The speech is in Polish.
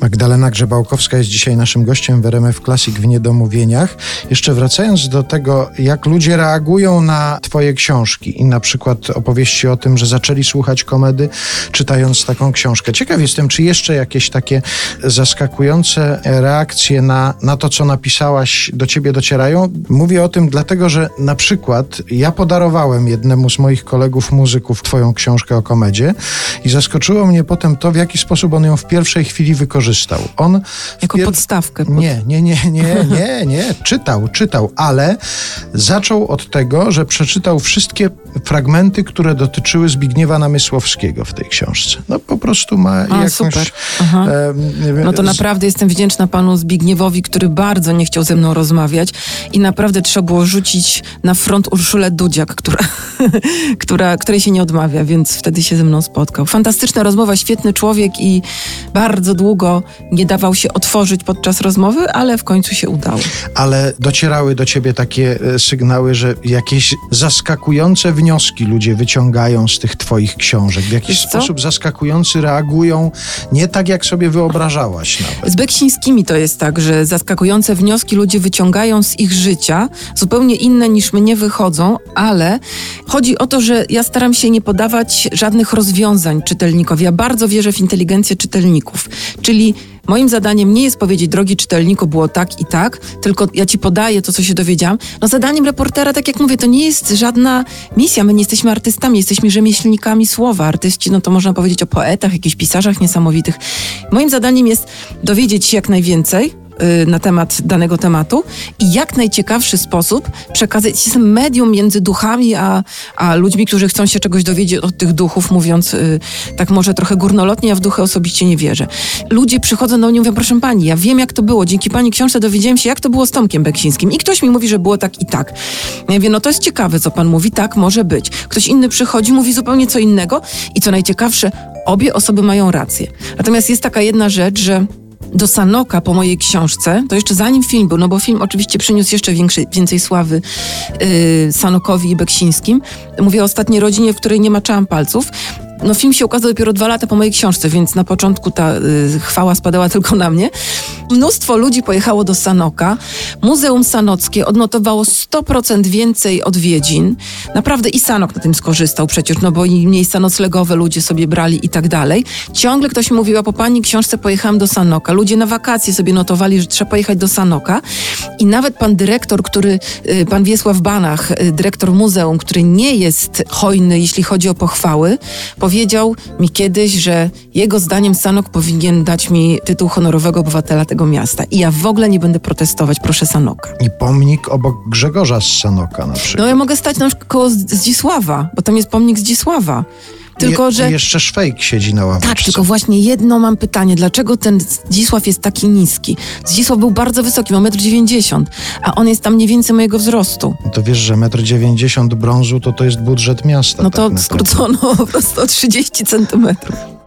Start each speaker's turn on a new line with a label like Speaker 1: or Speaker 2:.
Speaker 1: Magdalena Grzebałkowska jest dzisiaj naszym gościem w RMF Classic w Niedomówieniach. Jeszcze wracając do tego, jak ludzie reagują na twoje książki i na przykład opowieści o tym, że zaczęli słuchać komedy, czytając taką książkę. Ciekaw jestem, czy jeszcze jakieś takie zaskakujące reakcje na, na to, co napisałaś, do ciebie docierają. Mówię o tym dlatego, że na przykład ja podarowałem jednemu z moich kolegów muzyków twoją książkę o komedzie i zaskoczyło mnie potem to, w jaki sposób on ją w pierwszej chwili wykorzystał wykorzystał. On
Speaker 2: jako pier... podstawkę. Pod...
Speaker 1: Nie, nie, nie, nie, nie, nie. Czytał, czytał, ale zaczął od tego, że przeczytał wszystkie fragmenty, które dotyczyły Zbigniewa Namysłowskiego w tej książce. No po prostu ma A, jakąś...
Speaker 2: Super. E, no to naprawdę jestem wdzięczna panu Zbigniewowi, który bardzo nie chciał ze mną rozmawiać i naprawdę trzeba było rzucić na front Urszulę Dudziak, która, która, której się nie odmawia, więc wtedy się ze mną spotkał. Fantastyczna rozmowa, świetny człowiek i bardzo długo nie dawał się otworzyć podczas rozmowy, ale w końcu się udało.
Speaker 1: Ale docierały do ciebie takie e, sygnały, że jakieś zaskakujące wnioski ludzie wyciągają z tych twoich książek. W jakiś sposób zaskakujący reagują nie tak, jak sobie wyobrażałaś nawet.
Speaker 2: Z Beksińskimi to jest tak, że zaskakujące wnioski ludzie wyciągają z ich życia, zupełnie inne niż mnie wychodzą, ale chodzi o to, że ja staram się nie podawać żadnych rozwiązań czytelnikowi. Ja bardzo wierzę w inteligencję czytelników, czyli moim zadaniem nie jest powiedzieć, drogi czytelniku, było tak i tak, tylko ja ci podaję to, co się dowiedziałam. No zadaniem reportera, tak jak mówię, to nie jest żadna misja. My nie jesteśmy artystami, jesteśmy rzemieślnikami słowa. Artyści, no to można powiedzieć o poetach, jakichś pisarzach niesamowitych. Moim zadaniem jest dowiedzieć się jak najwięcej, na temat danego tematu i jak najciekawszy sposób przekazać. Jestem medium między duchami a, a ludźmi, którzy chcą się czegoś dowiedzieć od tych duchów, mówiąc y, tak może trochę górnolotnie, ja w duchy osobiście nie wierzę. Ludzie przychodzą do mnie i mówią, proszę pani, ja wiem jak to było, dzięki pani książce dowiedziałem się, jak to było z Tomkiem Beksińskim i ktoś mi mówi, że było tak i tak. Ja mówię, no to jest ciekawe, co pan mówi, tak może być. Ktoś inny przychodzi, mówi zupełnie co innego i co najciekawsze, obie osoby mają rację. Natomiast jest taka jedna rzecz, że do Sanoka po mojej książce, to jeszcze zanim film był, no bo film oczywiście przyniósł jeszcze większy, więcej sławy yy, Sanokowi i Beksińskim. Mówię o ostatniej rodzinie, w której nie maczałam palców. No film się ukazał dopiero dwa lata po mojej książce, więc na początku ta y, chwała spadała tylko na mnie. Mnóstwo ludzi pojechało do Sanoka. Muzeum Sanockie odnotowało 100% więcej odwiedzin. Naprawdę i Sanok na tym skorzystał przecież, no bo i miejsca noclegowe ludzie sobie brali i tak dalej. Ciągle ktoś mówił, a po pani książce pojechałam do Sanoka. Ludzie na wakacje sobie notowali, że trzeba pojechać do Sanoka. I nawet pan dyrektor, który, y, pan Wiesław Banach, y, dyrektor muzeum, który nie jest hojny, jeśli chodzi o pochwały, powiedział mi kiedyś, że jego zdaniem Sanok powinien dać mi tytuł honorowego obywatela tego miasta. I ja w ogóle nie będę protestować, proszę Sanoka.
Speaker 1: I pomnik obok Grzegorza z Sanoka na przykład.
Speaker 2: No ja mogę stać na przykład koło Zdzisława, bo tam jest pomnik Zdzisława.
Speaker 1: Tylko, Je, że... Jeszcze Szwejk siedzi na ławce.
Speaker 2: Tak, tylko właśnie jedno mam pytanie. Dlaczego ten Zdzisław jest taki niski? Zdzisław był bardzo wysoki, ma 1,90 m, a on jest tam mniej więcej mojego wzrostu.
Speaker 1: No to wiesz, że 1,90 m brązu to to jest budżet miasta.
Speaker 2: No to tak skrócono po prostu o 30 centymetrów.